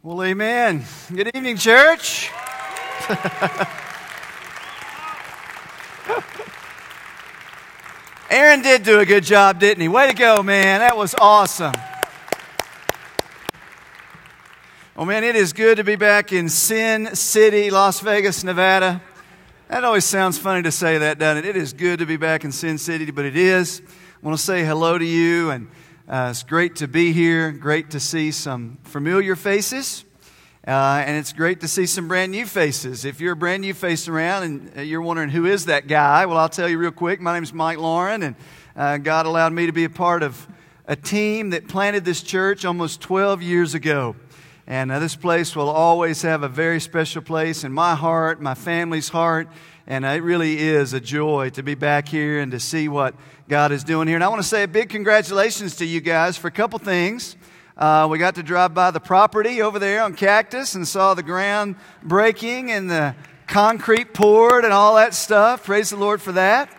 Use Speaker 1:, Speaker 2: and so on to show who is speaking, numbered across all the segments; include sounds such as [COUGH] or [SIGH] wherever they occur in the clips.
Speaker 1: Well, amen. Good evening, church. [LAUGHS] Aaron did do a good job, didn't he? Way to go, man. That was awesome. Well, man, it is good to be back in Sin City, Las Vegas, Nevada. That always sounds funny to say that, doesn't it? It is good to be back in Sin City, but it is. I want to say hello to you, and uh, it's great to be here. Great to see some familiar faces. Uh, and it's great to see some brand new faces. If you're a brand new face around and uh, you're wondering who is that guy, well, I'll tell you real quick. My name is Mike Lauren, and uh, God allowed me to be a part of a team that planted this church almost 12 years ago. And uh, this place will always have a very special place in my heart, my family's heart. And it really is a joy to be back here and to see what God is doing here. And I want to say a big congratulations to you guys for a couple things. Uh, we got to drive by the property over there on Cactus and saw the ground breaking and the concrete poured and all that stuff. Praise the Lord for that.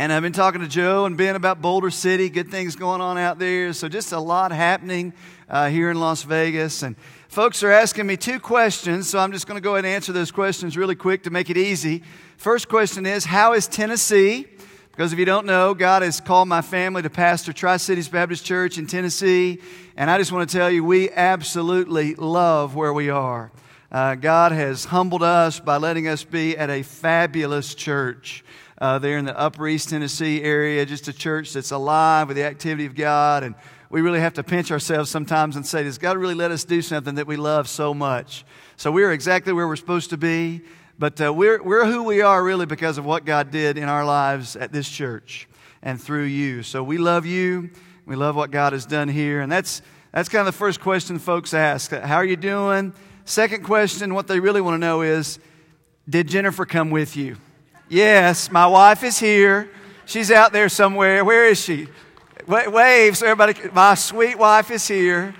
Speaker 1: And I've been talking to Joe and Ben about Boulder City, good things going on out there. So just a lot happening uh, here in Las Vegas. And folks are asking me two questions, so I'm just going to go ahead and answer those questions really quick to make it easy. First question is How is Tennessee? Because if you don't know, God has called my family to pastor Tri Cities Baptist Church in Tennessee. And I just want to tell you, we absolutely love where we are. Uh, God has humbled us by letting us be at a fabulous church uh, there in the Upper East Tennessee area, just a church that's alive with the activity of God. And we really have to pinch ourselves sometimes and say, Does God really let us do something that we love so much? So we're exactly where we're supposed to be. But uh, we're, we're who we are really because of what God did in our lives at this church and through you. So we love you. We love what God has done here. And that's, that's kind of the first question folks ask How are you doing? Second question, what they really want to know is Did Jennifer come with you? Yes, my wife is here. She's out there somewhere. Where is she? Wave so everybody. My sweet wife is here.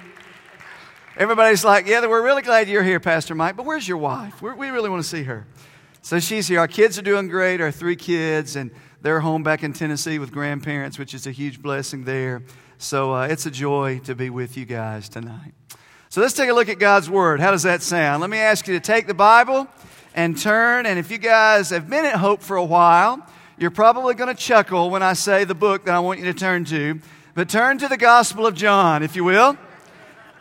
Speaker 1: Everybody's like, yeah, we're really glad you're here, Pastor Mike, but where's your wife? We're, we really want to see her. So she's here. Our kids are doing great, our three kids, and they're home back in Tennessee with grandparents, which is a huge blessing there. So uh, it's a joy to be with you guys tonight. So let's take a look at God's Word. How does that sound? Let me ask you to take the Bible and turn. And if you guys have been at Hope for a while, you're probably going to chuckle when I say the book that I want you to turn to. But turn to the Gospel of John, if you will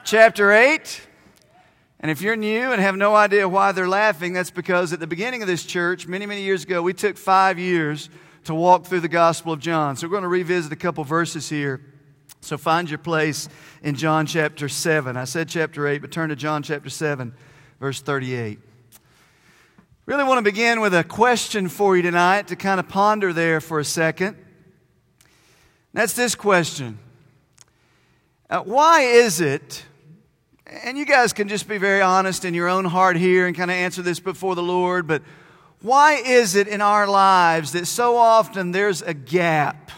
Speaker 1: chapter 8. And if you're new and have no idea why they're laughing, that's because at the beginning of this church, many, many years ago, we took five years to walk through the Gospel of John. So we're going to revisit a couple verses here. So find your place in John chapter 7. I said chapter 8, but turn to John chapter 7, verse 38. Really want to begin with a question for you tonight to kind of ponder there for a second. That's this question uh, Why is it and you guys can just be very honest in your own heart here and kind of answer this before the Lord, but why is it in our lives that so often there's a gap?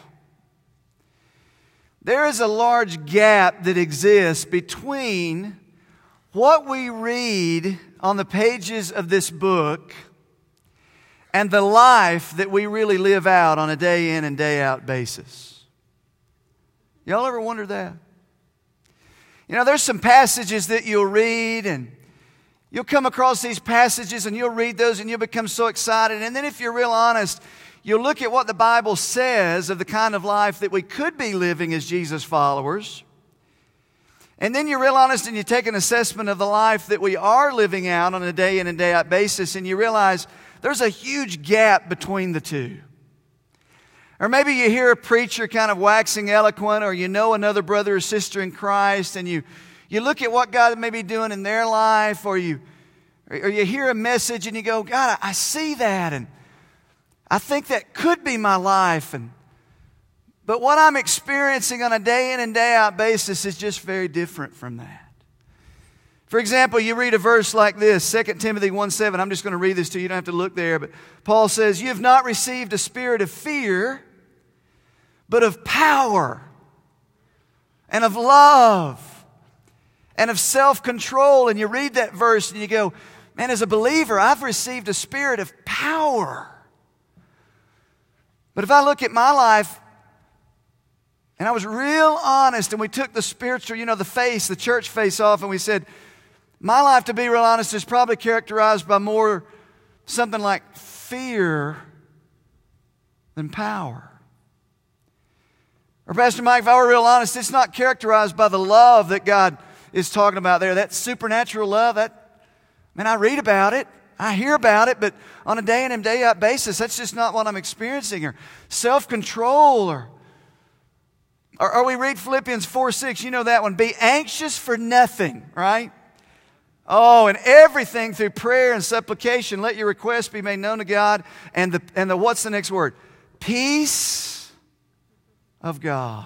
Speaker 1: There is a large gap that exists between what we read on the pages of this book and the life that we really live out on a day in and day out basis. Y'all ever wonder that? You know, there's some passages that you'll read and you'll come across these passages and you'll read those and you'll become so excited. And then, if you're real honest, you'll look at what the Bible says of the kind of life that we could be living as Jesus followers. And then you're real honest and you take an assessment of the life that we are living out on a day in and day out basis, and you realize there's a huge gap between the two. Or maybe you hear a preacher kind of waxing eloquent, or you know another brother or sister in Christ, and you, you look at what God may be doing in their life, or you, or you hear a message and you go, God, I see that, and I think that could be my life. And, but what I'm experiencing on a day in and day out basis is just very different from that. For example, you read a verse like this, 2 Timothy 1 7. I'm just going to read this to you. You don't have to look there. But Paul says, You have not received a spirit of fear but of power and of love and of self control. And you read that verse and you go, man, as a believer, I've received a spirit of power. But if I look at my life, and I was real honest, and we took the spiritual, you know, the face, the church face off, and we said, My life, to be real honest, is probably characterized by more something like fear than power. Or, Pastor Mike, if I were real honest, it's not characterized by the love that God is talking about there. That supernatural love, that, man, I read about it. I hear about it, but on a day in and day out basis, that's just not what I'm experiencing. Or self control, or, or, or we read Philippians 4 6, you know that one. Be anxious for nothing, right? Oh, and everything through prayer and supplication, let your requests be made known to God. And the, and the what's the next word? Peace of God.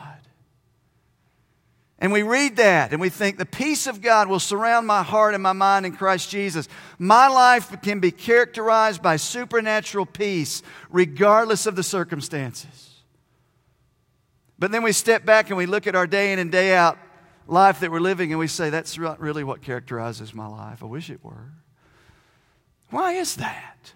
Speaker 1: And we read that and we think the peace of God will surround my heart and my mind in Christ Jesus. My life can be characterized by supernatural peace regardless of the circumstances. But then we step back and we look at our day in and day out life that we're living and we say, that's not really what characterizes my life. I wish it were. Why is that?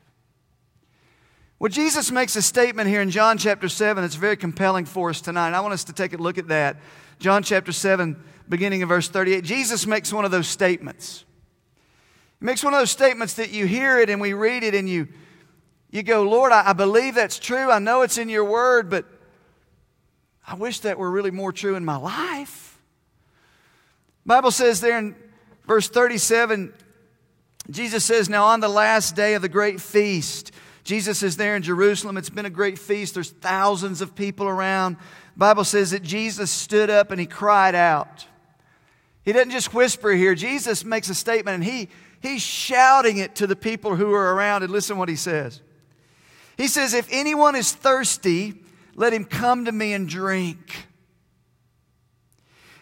Speaker 1: Well, Jesus makes a statement here in John chapter 7 that's very compelling for us tonight. I want us to take a look at that. John chapter 7, beginning of verse 38. Jesus makes one of those statements. He makes one of those statements that you hear it and we read it and you, you go, Lord, I, I believe that's true. I know it's in your word, but I wish that were really more true in my life. Bible says there in verse 37, Jesus says, Now on the last day of the great feast, Jesus is there in Jerusalem. It's been a great feast. There's thousands of people around. Bible says that Jesus stood up and he cried out. He doesn't just whisper here. Jesus makes a statement and he, he's shouting it to the people who are around. And listen what he says. He says, If anyone is thirsty, let him come to me and drink.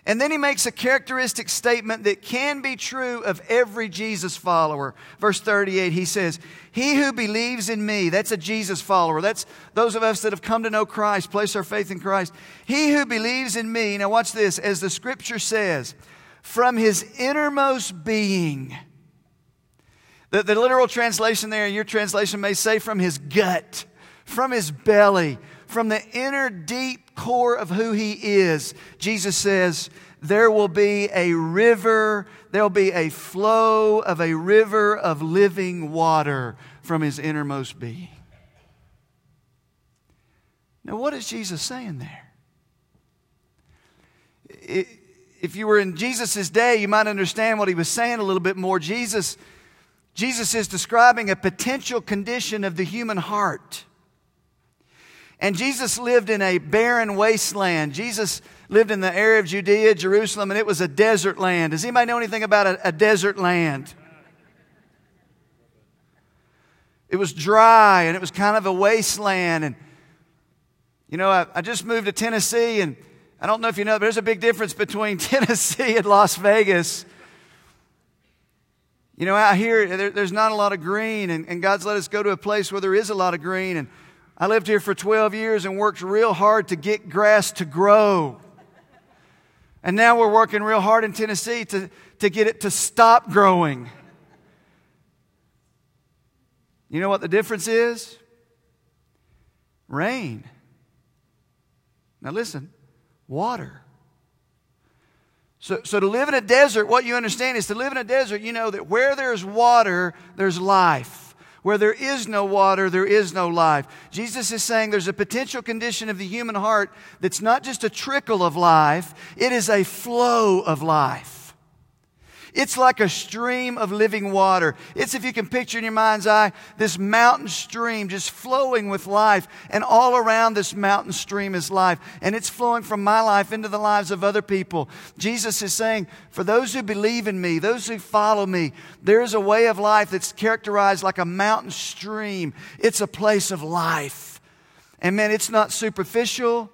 Speaker 1: And then he makes a characteristic statement that can be true of every Jesus follower. Verse 38, he says, He who believes in me, that's a Jesus follower. That's those of us that have come to know Christ, place our faith in Christ. He who believes in me, now watch this, as the scripture says, from his innermost being. The, the literal translation there, your translation may say from his gut, from his belly, from the inner deep core of who he is, Jesus says, there will be a river, there'll be a flow of a river of living water from his innermost being. Now, what is Jesus saying there? if you were in Jesus' day, you might understand what he was saying a little bit more. Jesus, Jesus is describing a potential condition of the human heart. And Jesus lived in a barren wasteland. Jesus lived in the area of Judea, Jerusalem, and it was a desert land. Does anybody know anything about a, a desert land? It was dry and it was kind of a wasteland. And, you know, I, I just moved to Tennessee, and I don't know if you know, but there's a big difference between [LAUGHS] Tennessee and Las Vegas. You know, out here, there, there's not a lot of green, and, and God's let us go to a place where there is a lot of green. And I lived here for 12 years and worked real hard to get grass to grow. And now we're working real hard in Tennessee to, to get it to stop growing. You know what the difference is? Rain. Now listen, water. So, so to live in a desert, what you understand is to live in a desert, you know that where there's water, there's life. Where there is no water, there is no life. Jesus is saying there's a potential condition of the human heart that's not just a trickle of life, it is a flow of life. It's like a stream of living water. It's, if you can picture in your mind's eye, this mountain stream just flowing with life. And all around this mountain stream is life. And it's flowing from my life into the lives of other people. Jesus is saying, for those who believe in me, those who follow me, there is a way of life that's characterized like a mountain stream. It's a place of life. And man, it's not superficial.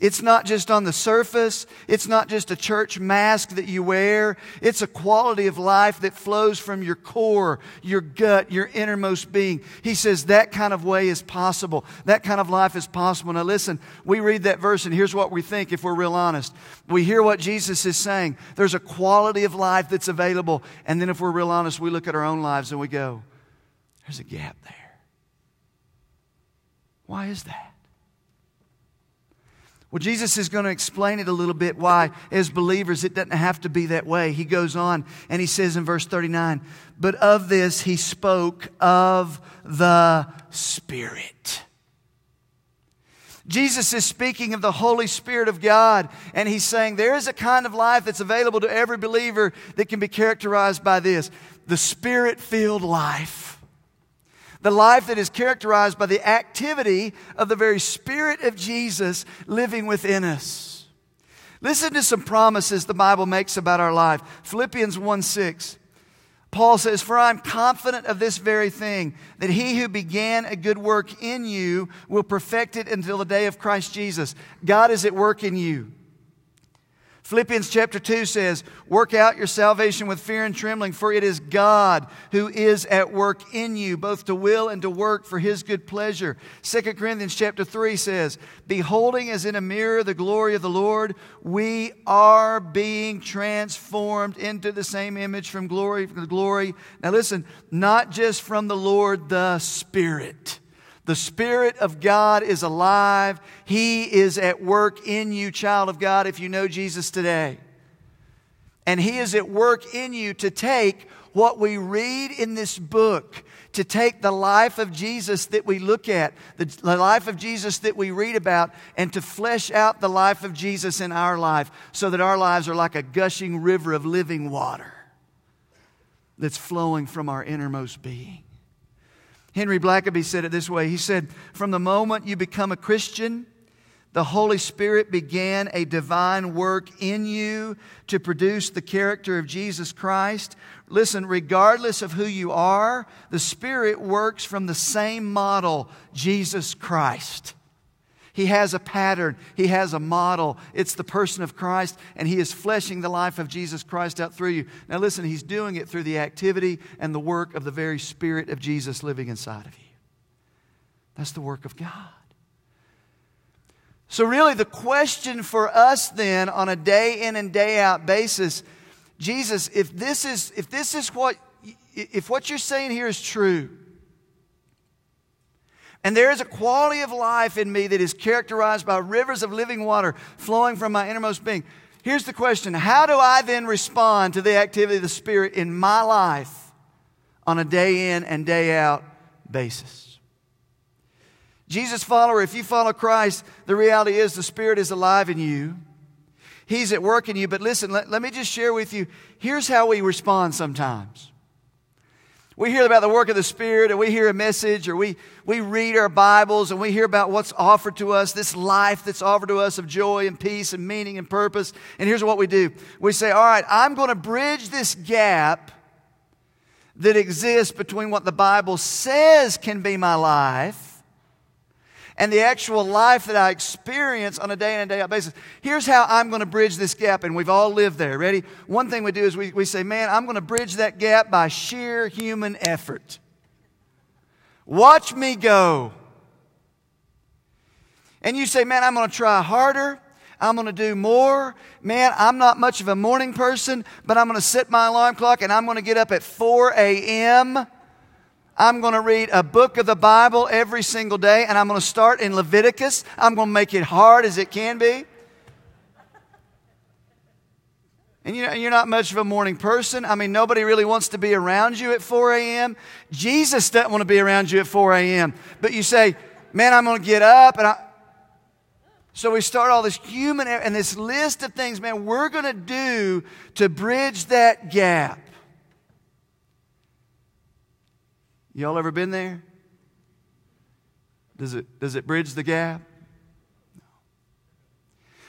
Speaker 1: It's not just on the surface. It's not just a church mask that you wear. It's a quality of life that flows from your core, your gut, your innermost being. He says that kind of way is possible. That kind of life is possible. Now listen, we read that verse and here's what we think if we're real honest. We hear what Jesus is saying. There's a quality of life that's available. And then if we're real honest, we look at our own lives and we go, there's a gap there. Why is that? Well, Jesus is going to explain it a little bit why, as believers, it doesn't have to be that way. He goes on and he says in verse 39, but of this he spoke of the Spirit. Jesus is speaking of the Holy Spirit of God, and he's saying there is a kind of life that's available to every believer that can be characterized by this the Spirit filled life. The life that is characterized by the activity of the very Spirit of Jesus living within us. Listen to some promises the Bible makes about our life. Philippians 1 6. Paul says, For I'm confident of this very thing, that he who began a good work in you will perfect it until the day of Christ Jesus. God is at work in you. Philippians chapter 2 says, Work out your salvation with fear and trembling, for it is God who is at work in you, both to will and to work for his good pleasure. 2 Corinthians chapter 3 says, Beholding as in a mirror the glory of the Lord, we are being transformed into the same image from glory to glory. Now listen, not just from the Lord, the Spirit. The Spirit of God is alive. He is at work in you, child of God, if you know Jesus today. And He is at work in you to take what we read in this book, to take the life of Jesus that we look at, the life of Jesus that we read about, and to flesh out the life of Jesus in our life so that our lives are like a gushing river of living water that's flowing from our innermost being. Henry Blackaby said it this way He said, From the moment you become a Christian, the Holy Spirit began a divine work in you to produce the character of Jesus Christ. Listen, regardless of who you are, the Spirit works from the same model, Jesus Christ. He has a pattern, He has a model. It's the person of Christ, and He is fleshing the life of Jesus Christ out through you. Now, listen, He's doing it through the activity and the work of the very Spirit of Jesus living inside of you. That's the work of God. So, really, the question for us then on a day in and day out basis Jesus, if this is, if this is what, if what you're saying here is true, and there is a quality of life in me that is characterized by rivers of living water flowing from my innermost being. Here's the question How do I then respond to the activity of the Spirit in my life on a day in and day out basis? Jesus follower, if you follow Christ, the reality is the Spirit is alive in you. He's at work in you. But listen, let, let me just share with you here's how we respond sometimes we hear about the work of the Spirit and we hear a message or we, we read our Bibles and we hear about what's offered to us, this life that's offered to us of joy and peace and meaning and purpose. And here's what we do we say, All right, I'm going to bridge this gap that exists between what the Bible says can be my life and the actual life that I experience on a day in and day out basis. Here's how I'm going to bridge this gap, and we've all lived there. Ready? One thing we do is we, we say, Man, I'm going to bridge that gap by sheer human effort. Watch me go. And you say, Man, I'm going to try harder. I'm going to do more. Man, I'm not much of a morning person, but I'm going to set my alarm clock and I'm going to get up at 4 a.m. I'm going to read a book of the Bible every single day, and I'm going to start in Leviticus. I'm going to make it hard as it can be. And you you're not much of a morning person. I mean, nobody really wants to be around you at 4 a.m. Jesus doesn't want to be around you at 4 a.m. But you say, man, I'm going to get up. And I... So we start all this human and this list of things, man, we're going to do to bridge that gap. Y'all ever been there? Does it, does it bridge the gap?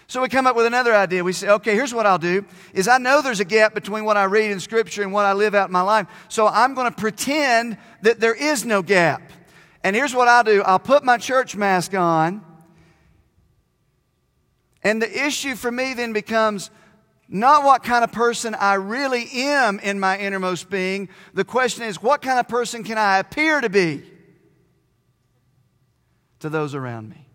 Speaker 1: So we come up with another idea. We say, okay, here's what I'll do is I know there's a gap between what I read in scripture and what I live out in my life. So I'm going to pretend that there is no gap. And here's what I'll do. I'll put my church mask on. And the issue for me then becomes not what kind of person I really am in my innermost being. The question is, what kind of person can I appear to be to those around me?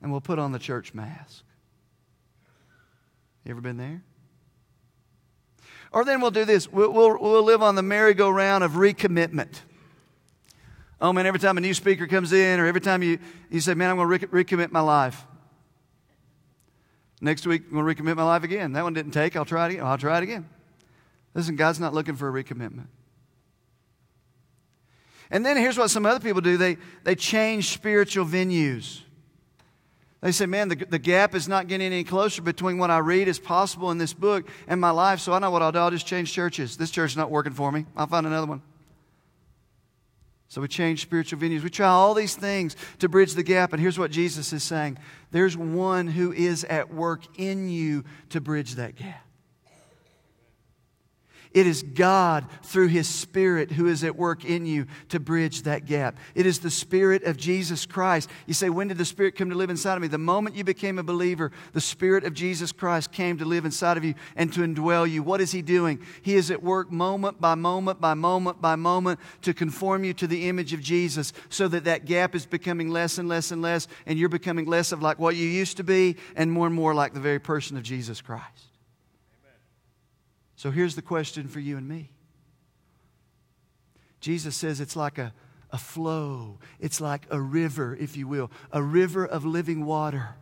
Speaker 1: And we'll put on the church mask. You ever been there? Or then we'll do this we'll, we'll, we'll live on the merry-go-round of recommitment. Oh man, every time a new speaker comes in, or every time you, you say, Man, I'm going to recommit my life. Next week, I'm going to recommit my life again. That one didn't take. I'll try it again. I'll try it again. Listen, God's not looking for a recommitment. And then here's what some other people do they, they change spiritual venues. They say, man, the, the gap is not getting any closer between what I read is possible in this book and my life, so I know what I'll do. I'll just change churches. This church is not working for me. I'll find another one. So we change spiritual venues. We try all these things to bridge the gap. And here's what Jesus is saying there's one who is at work in you to bridge that gap. It is God through His Spirit who is at work in you to bridge that gap. It is the Spirit of Jesus Christ. You say, When did the Spirit come to live inside of me? The moment you became a believer, the Spirit of Jesus Christ came to live inside of you and to indwell you. What is He doing? He is at work moment by moment by moment by moment to conform you to the image of Jesus so that that gap is becoming less and less and less, and you're becoming less of like what you used to be and more and more like the very person of Jesus Christ. So here's the question for you and me Jesus says it's like a, a flow, it's like a river, if you will, a river of living water.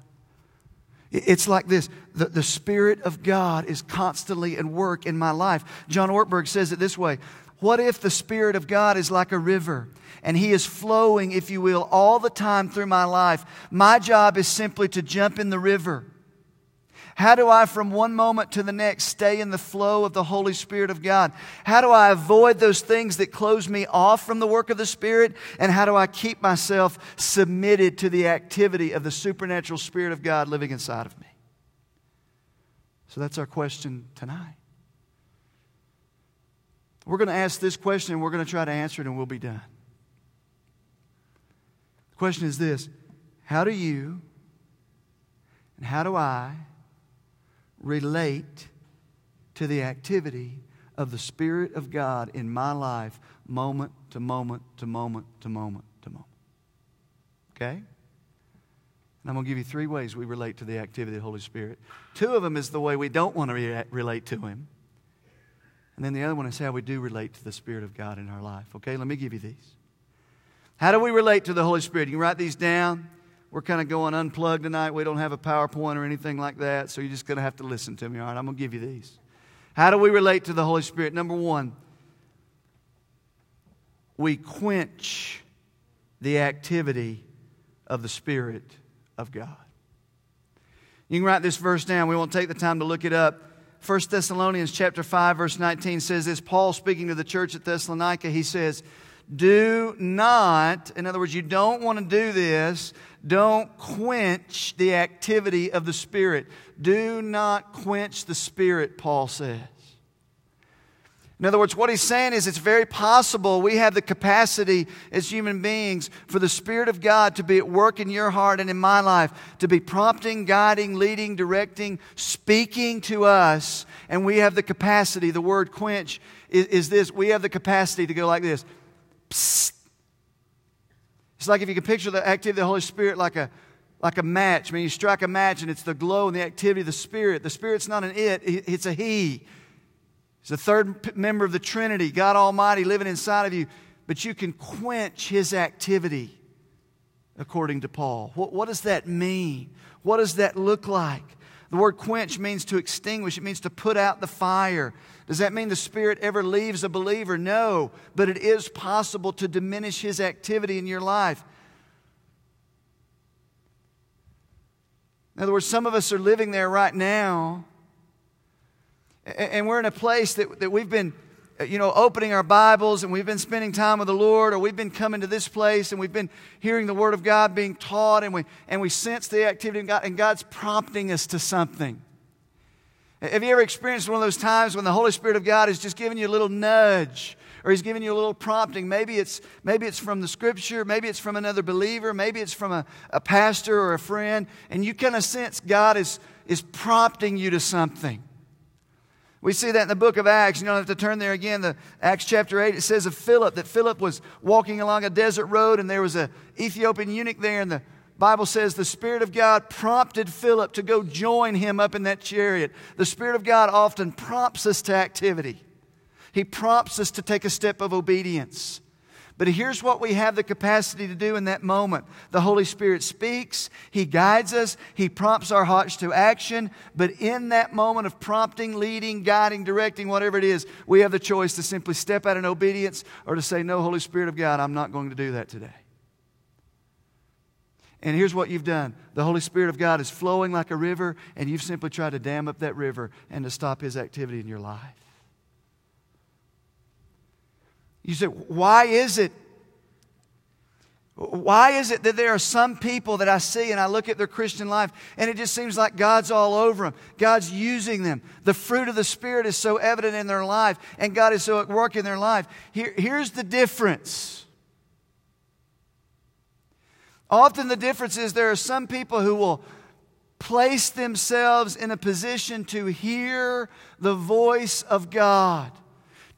Speaker 1: It's like this the, the Spirit of God is constantly at work in my life. John Ortberg says it this way What if the Spirit of God is like a river? and He is flowing, if you will, all the time through my life. My job is simply to jump in the river how do I, from one moment to the next, stay in the flow of the Holy Spirit of God? How do I avoid those things that close me off from the work of the Spirit? And how do I keep myself submitted to the activity of the supernatural Spirit of God living inside of me? So that's our question tonight. We're going to ask this question and we're going to try to answer it and we'll be done. The question is this How do you and how do I relate to the activity of the Spirit of God in my life, moment to moment to moment to moment to moment. Okay? And I'm going to give you three ways we relate to the activity of the Holy Spirit. Two of them is the way we don't want to re- relate to Him. And then the other one is how we do relate to the Spirit of God in our life. Okay, let me give you these. How do we relate to the Holy Spirit? You can write these down. We're kind of going unplugged tonight. We don't have a PowerPoint or anything like that, so you're just going to have to listen to me, all right? I'm going to give you these. How do we relate to the Holy Spirit? Number one, we quench the activity of the Spirit of God. You can write this verse down. We won't take the time to look it up. 1 Thessalonians chapter 5 verse 19 says this Paul speaking to the church at Thessalonica he says do not in other words you don't want to do this don't quench the activity of the Spirit. Do not quench the Spirit, Paul says. In other words, what he's saying is it's very possible we have the capacity as human beings for the Spirit of God to be at work in your heart and in my life, to be prompting, guiding, leading, directing, speaking to us. And we have the capacity, the word quench is, is this we have the capacity to go like this Psst, it's like if you can picture the activity of the Holy Spirit like a, like a match. I mean, you strike a match and it's the glow and the activity of the Spirit. The Spirit's not an it, it's a He. He's the third member of the Trinity, God Almighty living inside of you. But you can quench His activity, according to Paul. What, what does that mean? What does that look like? The word quench means to extinguish, it means to put out the fire. Does that mean the Spirit ever leaves a believer? No, but it is possible to diminish His activity in your life. In other words, some of us are living there right now, and we're in a place that, that we've been Uh, you know, opening our Bibles and we've been spending time with the Lord, or we've been coming to this place and we've been hearing the Word of God being taught, and we, and we sense the activity of God, and God's prompting us to something. Have you ever experienced one of those times when the Holy Spirit of God is just giving you a little nudge? Or he's giving you a little prompting. Maybe it's, maybe it's from the scripture, maybe it's from another believer, maybe it's from a, a pastor or a friend, and you kind of sense God is, is prompting you to something. We see that in the book of Acts. You don't have to turn there again. The Acts chapter 8, it says of Philip that Philip was walking along a desert road and there was an Ethiopian eunuch there, and the Bible says the Spirit of God prompted Philip to go join him up in that chariot. The Spirit of God often prompts us to activity. He prompts us to take a step of obedience. But here's what we have the capacity to do in that moment the Holy Spirit speaks, He guides us, He prompts our hearts to action. But in that moment of prompting, leading, guiding, directing, whatever it is, we have the choice to simply step out in obedience or to say, No, Holy Spirit of God, I'm not going to do that today. And here's what you've done the Holy Spirit of God is flowing like a river, and you've simply tried to dam up that river and to stop His activity in your life. You say, why is it? Why is it that there are some people that I see and I look at their Christian life and it just seems like God's all over them? God's using them. The fruit of the Spirit is so evident in their life and God is so at work in their life. Here, here's the difference. Often the difference is there are some people who will place themselves in a position to hear the voice of God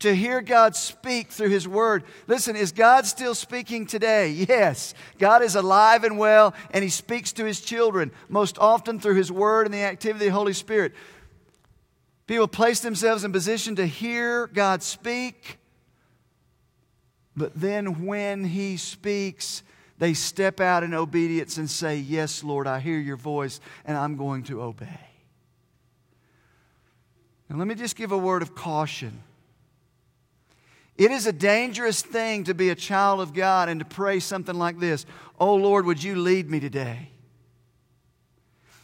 Speaker 1: to hear God speak through His Word. Listen, is God still speaking today? Yes. God is alive and well, and He speaks to His children, most often through His Word and the activity of the Holy Spirit. People place themselves in position to hear God speak, but then when He speaks, they step out in obedience and say, Yes, Lord, I hear your voice, and I'm going to obey. And let me just give a word of caution. It is a dangerous thing to be a child of God and to pray something like this Oh Lord, would you lead me today?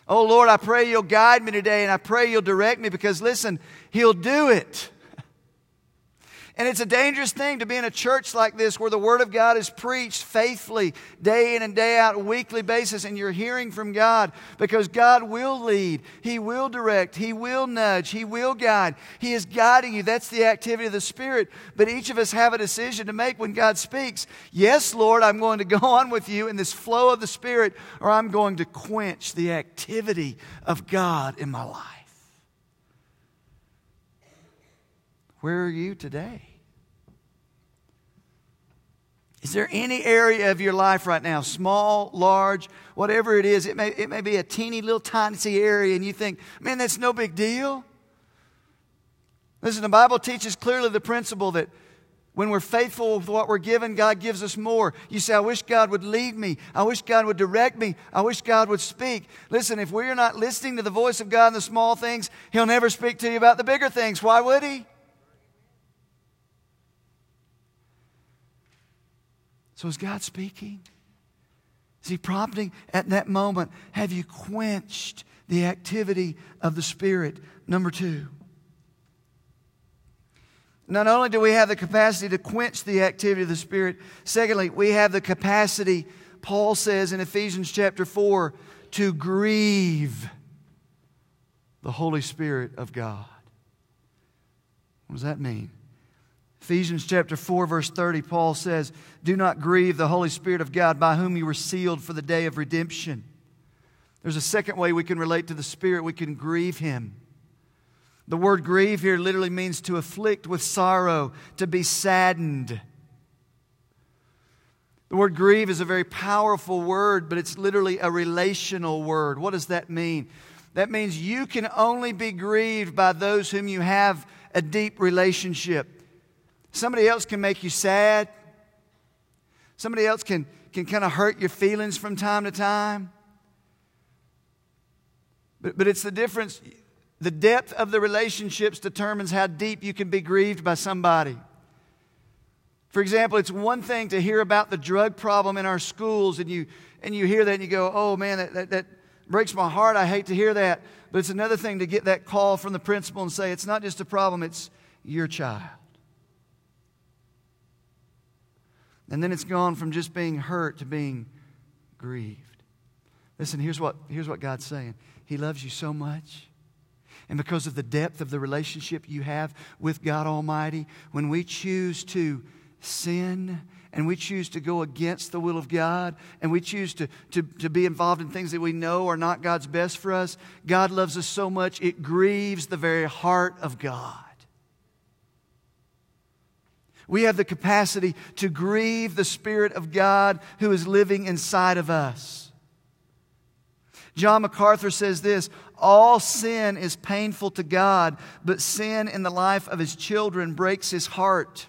Speaker 1: Oh Lord, I pray you'll guide me today and I pray you'll direct me because listen, He'll do it. And it's a dangerous thing to be in a church like this where the Word of God is preached faithfully day in and day out, weekly basis, and you're hearing from God because God will lead, He will direct, He will nudge, He will guide. He is guiding you. That's the activity of the Spirit. But each of us have a decision to make when God speaks. Yes, Lord, I'm going to go [LAUGHS] on with you in this flow of the Spirit, or I'm going to quench the activity of God in my life. Where are you today? Is there any area of your life right now, small, large, whatever it is, it may, it may be a teeny little tiny area, and you think, man, that's no big deal? Listen, the Bible teaches clearly the principle that when we're faithful with what we're given, God gives us more. You say, I wish God would lead me. I wish God would direct me. I wish God would speak. Listen, if we're not listening to the voice of God in the small things, He'll never speak to you about the bigger things. Why would He? So is God speaking? Is He prompting at that moment? Have you quenched the activity of the Spirit? Number two. Not only do we have the capacity to quench the activity of the Spirit, secondly, we have the capacity, Paul says in Ephesians chapter 4, to grieve the Holy Spirit of God. What does that mean? Ephesians chapter 4, verse 30, Paul says, Do not grieve the Holy Spirit of God by whom you were sealed for the day of redemption. There's a second way we can relate to the Spirit. We can grieve Him. The word grieve here literally means to afflict with sorrow, to be saddened. The word grieve is a very powerful word, but it's literally a relational word. What does that mean? That means you can only be grieved by those whom you have a deep relationship. Somebody else can make you sad. Somebody else can, can kind of hurt your feelings from time to time. But, but it's the difference. The depth of the relationships determines how deep you can be grieved by somebody. For example, it's one thing to hear about the drug problem in our schools, and you, and you hear that and you go, oh man, that, that, that breaks my heart. I hate to hear that. But it's another thing to get that call from the principal and say, it's not just a problem, it's your child. And then it's gone from just being hurt to being grieved. Listen, here's what, here's what God's saying He loves you so much. And because of the depth of the relationship you have with God Almighty, when we choose to sin and we choose to go against the will of God and we choose to, to, to be involved in things that we know are not God's best for us, God loves us so much it grieves the very heart of God. We have the capacity to grieve the Spirit of God who is living inside of us. John MacArthur says this All sin is painful to God, but sin in the life of his children breaks his heart.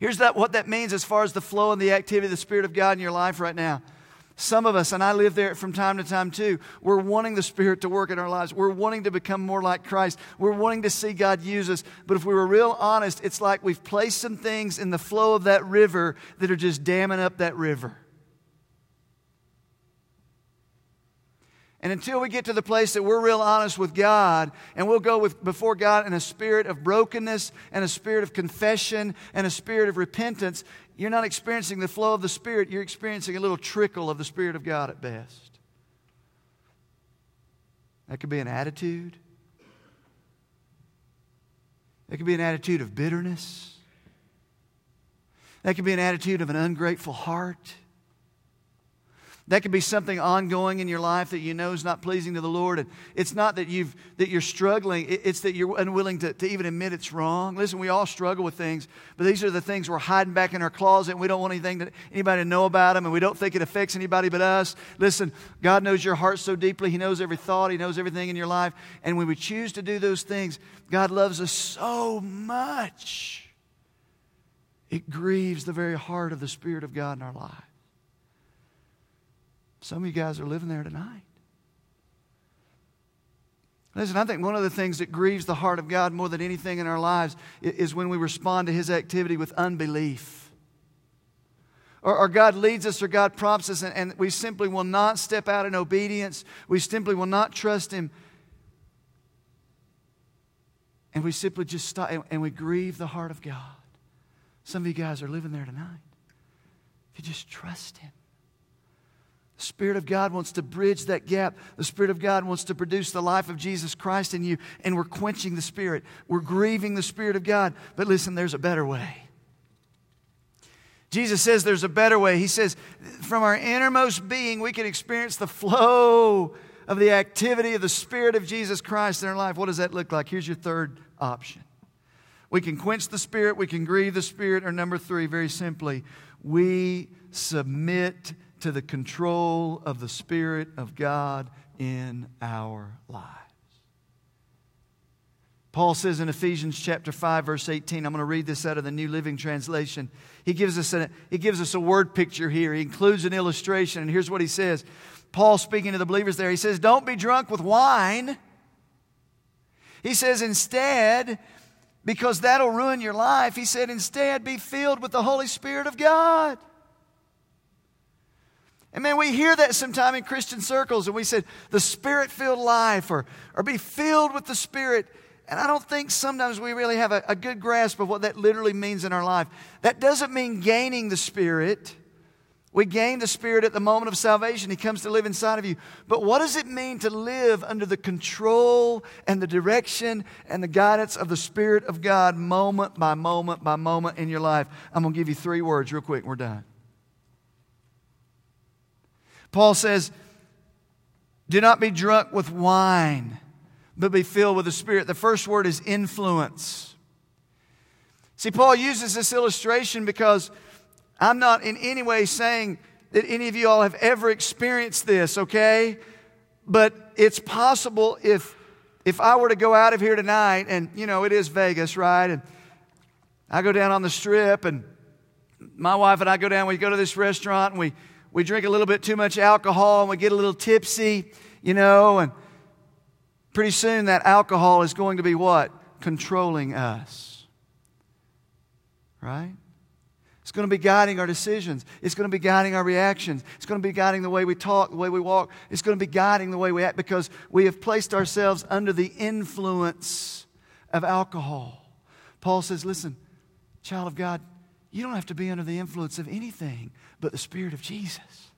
Speaker 1: Here's that, what that means as far as the flow and the activity of the Spirit of God in your life right now. Some of us, and I live there from time to time too, we're wanting the Spirit to work in our lives. We're wanting to become more like Christ. We're wanting to see God use us. But if we were real honest, it's like we've placed some things in the flow of that river that are just damming up that river. And until we get to the place that we're real honest with God and we'll go with, before God in a spirit of brokenness and a spirit of confession and a spirit of repentance, you're not experiencing the flow of the Spirit. You're experiencing a little trickle of the Spirit of God at best. That could be an attitude. That could be an attitude of bitterness. That could be an attitude of an ungrateful heart. That could be something ongoing in your life that you know is not pleasing to the Lord. And it's not that, you've, that you're struggling, it's that you're unwilling to, to even admit it's wrong. Listen, we all struggle with things, but these are the things we're hiding back in our closet and we don't want anything to, anybody to know about them and we don't think it affects anybody but us. Listen, God knows your heart so deeply. He knows every thought, He knows everything in your life. And when we choose to do those things, God loves us so much. It grieves the very heart of the Spirit of God in our life. Some of you guys are living there tonight. Listen, I think one of the things that grieves the heart of God more than anything in our lives is when we respond to His activity with unbelief. Or, God leads us or God prompts us, and we simply will not step out in obedience. We simply will not trust Him. And we simply just stop and we grieve the heart of God. Some of you guys are living there tonight. If you just trust Him. The Spirit of God wants to bridge that gap. The Spirit of God wants to produce the life of Jesus Christ in you, and we're quenching the Spirit. We're grieving the Spirit of God. But listen, there's a better way. Jesus says there's a better way. He says, from our innermost being, we can experience the flow of the activity of the Spirit of Jesus Christ in our life. What does that look like? Here's your third option. We can quench the Spirit, we can grieve the Spirit, or number three, very simply, we submit to the control of the Spirit of God in our lives. Paul says in Ephesians chapter 5 verse 18, I'm going to read this out of the New Living Translation. He gives us a, he gives us a word picture here. He includes an illustration and here's what he says. Paul speaking to the believers there, he says, "Don't be drunk with wine." He says instead, because that'll ruin your life, he said instead be filled with the Holy Spirit of God. And man, we hear that sometime in Christian circles, and we said the spirit filled life or, or be filled with the Spirit. And I don't think sometimes we really have a, a, good grasp of what that literally means in our life. That doesn't mean gaining the Spirit. We gain the Spirit at the moment of salvation. He comes to live inside of you. But what does it mean to live under the control and the direction and the guidance of the Spirit of God moment by moment by moment in your life? I'm going to give you three words real quick. We're done. Paul says, Do not be drunk with wine, but be filled with the Spirit. The first word is influence. See, Paul uses this illustration because I'm not in any way saying that any of you all have ever experienced this, okay? But it's possible if if I were to go out of here tonight and you know it is Vegas, right? And I go down on the strip and my wife and I go down, we go to this restaurant and we we drink a little bit too much alcohol and we get a little tipsy, you know, and pretty soon that alcohol is going to be what? Controlling us. Right? It's going to be guiding our decisions. It's going to be guiding our reactions. It's going to be guiding the way we talk, the way we walk. It's going to be guiding the way we act because we have placed ourselves under the influence of alcohol. Paul says, listen, child of God, you don't have to be under the influence of anything but the Spirit of Jesus.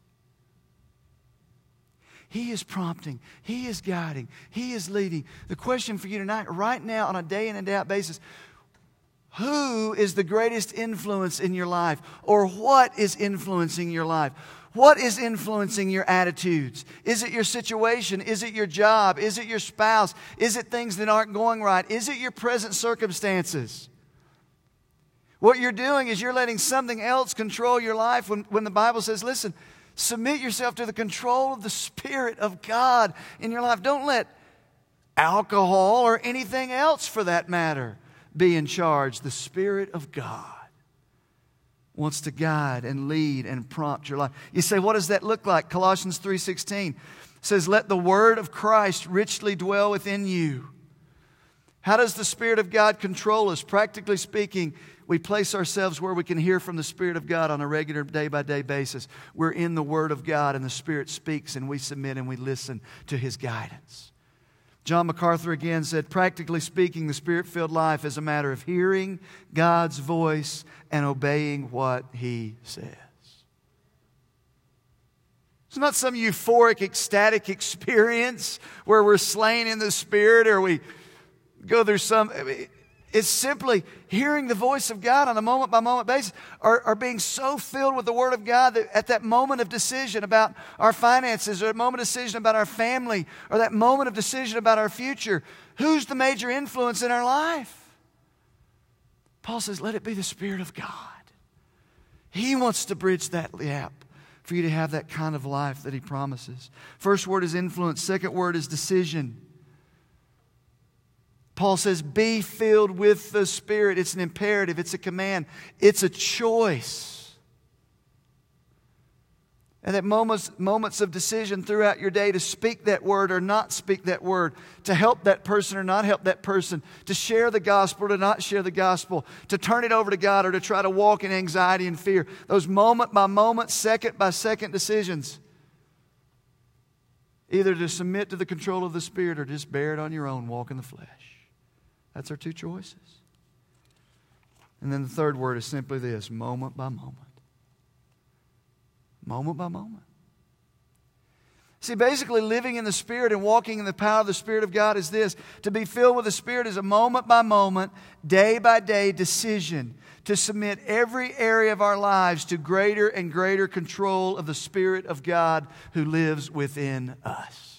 Speaker 1: He is prompting, He is guiding, He is leading. The question for you tonight, right now, on a day in and day out basis, who is the greatest influence in your life? Or what is influencing your life? What is influencing your attitudes? Is it your situation? Is it your job? Is it your spouse? Is it things that aren't going right? Is it your present circumstances? What you're doing is you're letting something else control your life when, when the Bible says, listen, submit yourself to the control of the Spirit of God in your life. Don't let alcohol or anything else for that matter be in charge. The Spirit of God wants to guide and lead and prompt your life. You say, what does that look like? Colossians 3:16 says, "Let the word of Christ richly dwell within you." How does the Spirit of God control us? Practically speaking, we place ourselves where we can hear from the Spirit of God on a regular day by day basis. We're in the Word of God, and the Spirit speaks, and we submit and we listen to His guidance. John MacArthur again said, practically speaking, the spirit filled life is a matter of hearing God's voice and obeying what He says. It's not some euphoric, ecstatic experience where we're slain in the spirit or we go through some. It's simply hearing the voice of God on a moment by moment basis, or, or, being so filled with the Word of God that at that moment of decision about our finances, or a moment of decision about our family, or that moment of decision about our future, who's the major influence in our life? Paul says, let it be the Spirit of God. He wants to bridge that gap for you to have that kind of life that He promises. First word is influence, second word is decision. Paul says, Be filled with the Spirit. It's an imperative, it's a command, it's a choice. And at moments, moments of decision throughout your day to speak that word or not speak that word, to help that person or not help that person, to share the gospel or not share the gospel, to turn it over to God or to try to walk in anxiety and fear. Those moment by moment, second by second decisions. Either to submit to the control of the Spirit or just bear it on your own, walk in the flesh. That's our two choices. And then the third word is simply this moment by moment. Moment by moment. See, basically, living in the Spirit and walking in the power of the Spirit of God is this. To be filled with the Spirit is a moment by moment, day by day decision to submit every area of our lives to greater and greater control of the Spirit of God who lives within us.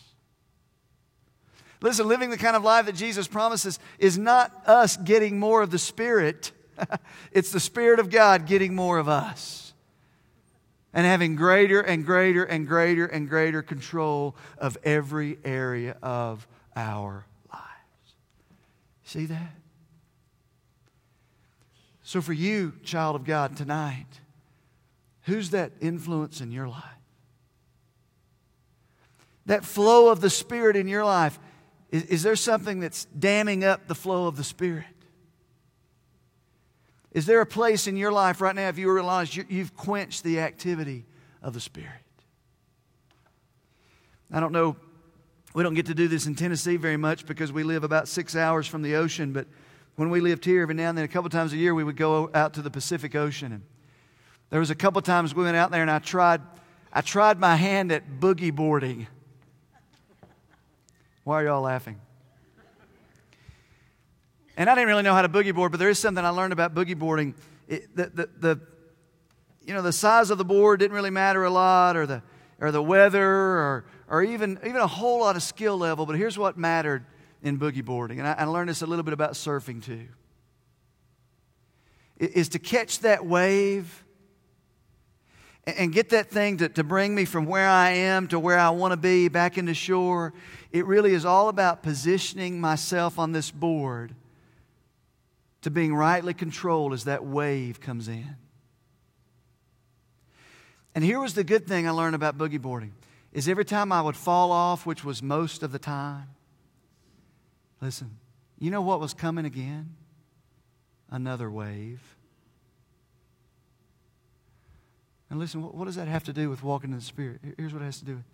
Speaker 1: Listen, living the kind of life that Jesus promises is not us getting more of the Spirit, [LAUGHS] it's the Spirit of God getting more of us and having greater and greater and greater and greater control of every area of our lives. See that? So, for you, child of God, tonight, who's that influence in your life? That flow of the Spirit in your life is, is there something that's damming up the flow of the Spirit? Is there a place in your life right now, if you realize you, you've quenched the activity of the Spirit? I don't know, we don't get to do this in Tennessee very much because we live about six hours from the ocean, but when we lived here, every now and then, a couple times a year, we would go out to the Pacific Ocean. And there was a couple times we went out there and I tried, I tried my hand at boogie boarding. Why are y'all laughing? And I didn't really know how to boogie board, but there is something I learned about boogie boarding. It, the, the, the, you know, the size of the board didn't really matter a lot, or the, or the weather, or, or even, even a whole lot of skill level. But here's what mattered in boogie boarding. And I, I learned this a little bit about surfing too. Is to catch that wave and get that thing to, to bring me from where I am to where I want to be back into shore. It really is all about positioning myself on this board to being rightly controlled as that wave comes in. And here was the good thing I learned about boogie boarding is every time I would fall off, which was most of the time, listen, you know what was coming again? Another wave. And listen, what, does that have to do with walking in the Spirit? Here's what it has to do with.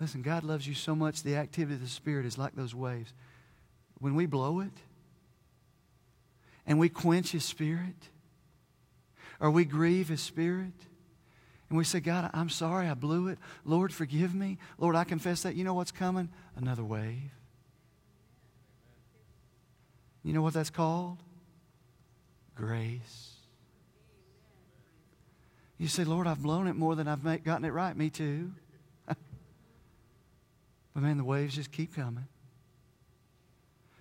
Speaker 1: Listen, God loves you so much, the activity of the Spirit is like those waves. When we blow it and we quench His Spirit, or we grieve His Spirit, and we say, God, I'm sorry I blew it. Lord, forgive me. Lord, I confess that. You know what's coming? Another wave. You know what that's called? Grace. You say, Lord, I've blown it more than I've gotten it right. Me too. But man, the waves just keep coming.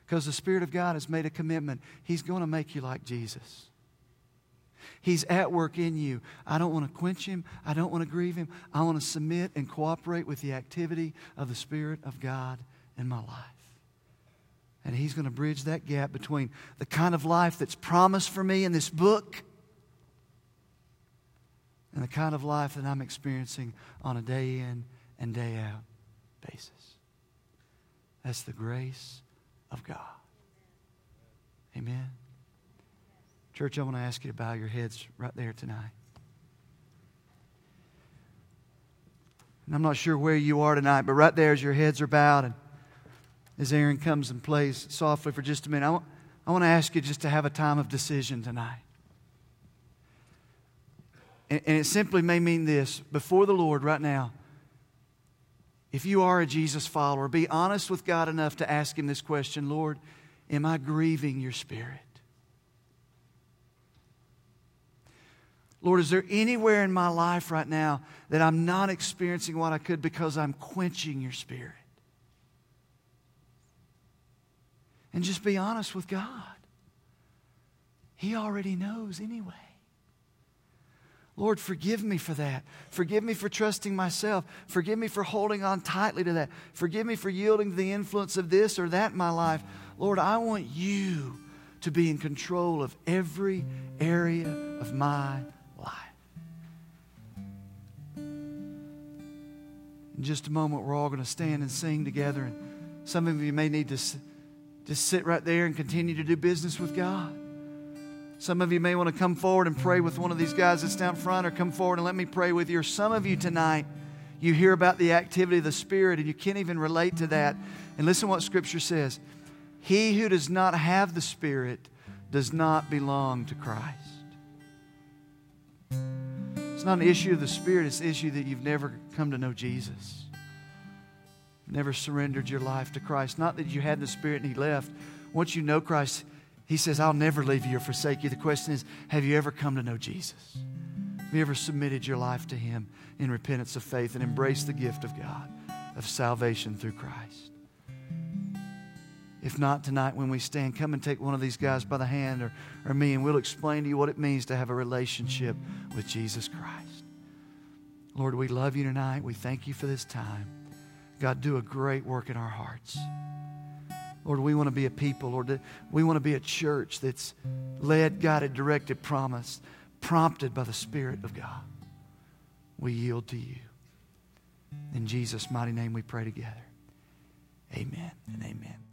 Speaker 1: Because the Spirit of God has made a commitment. He's going to make you like Jesus. He's at work in you. I don't want to quench him. I don't want to grieve him. I want to submit and cooperate with the activity of the Spirit of God in my life. And he's going to bridge that gap between the kind of life that's promised for me in this book and the kind of life that I'm experiencing on a day in and day out basis. That's the grace of God. Amen. Church, I want to ask you to bow your heads right there tonight. And I'm not sure where you are tonight, but right there as your heads are bowed and as Aaron comes and plays softly for just a minute, I want, I want to ask you just to have a time of decision tonight. And, and it simply may mean this before the Lord right now, if you are a Jesus follower, be honest with God enough to ask Him this question Lord, am I grieving your spirit? Lord, is there anywhere in my life right now that I'm not experiencing what I could because I'm quenching your spirit? And just be honest with God. He already knows anyway. Lord, forgive me for that. Forgive me for trusting myself. Forgive me for holding on tightly to that. Forgive me for yielding to the influence of this or that in my life. Lord, I want you to be in control of every area of my life. In just a moment, we're all going to stand and sing together. And some of you may need to just sit right there and continue to do business with God. Some of you may want to come forward and pray with one of these guys that's down front, or come forward and let me pray with you. Or some of you tonight, you hear about the activity of the Spirit and you can't even relate to that. And listen what Scripture says He who does not have the Spirit does not belong to Christ. It's not an issue of the Spirit, it's an issue that you've never come to know Jesus. Never surrendered your life to Christ. Not that you had the Spirit and He left. Once you know Christ, he says, I'll never leave you or forsake you. The question is, have you ever come to know Jesus? Have you ever submitted your life to Him in repentance of faith and embraced the gift of God of salvation through Christ? If not tonight, when we stand, come and take one of these guys by the hand or, or me, and we'll explain to you what it means to have a relationship with Jesus Christ. Lord, we love you tonight. We thank you for this time. God, do a great work in our hearts. Lord, we want to be a people, Lord, we want to be a church that's led, guided, directed, promised, prompted by the Spirit of God. We yield to you. In Jesus' mighty name we pray together. Amen and amen.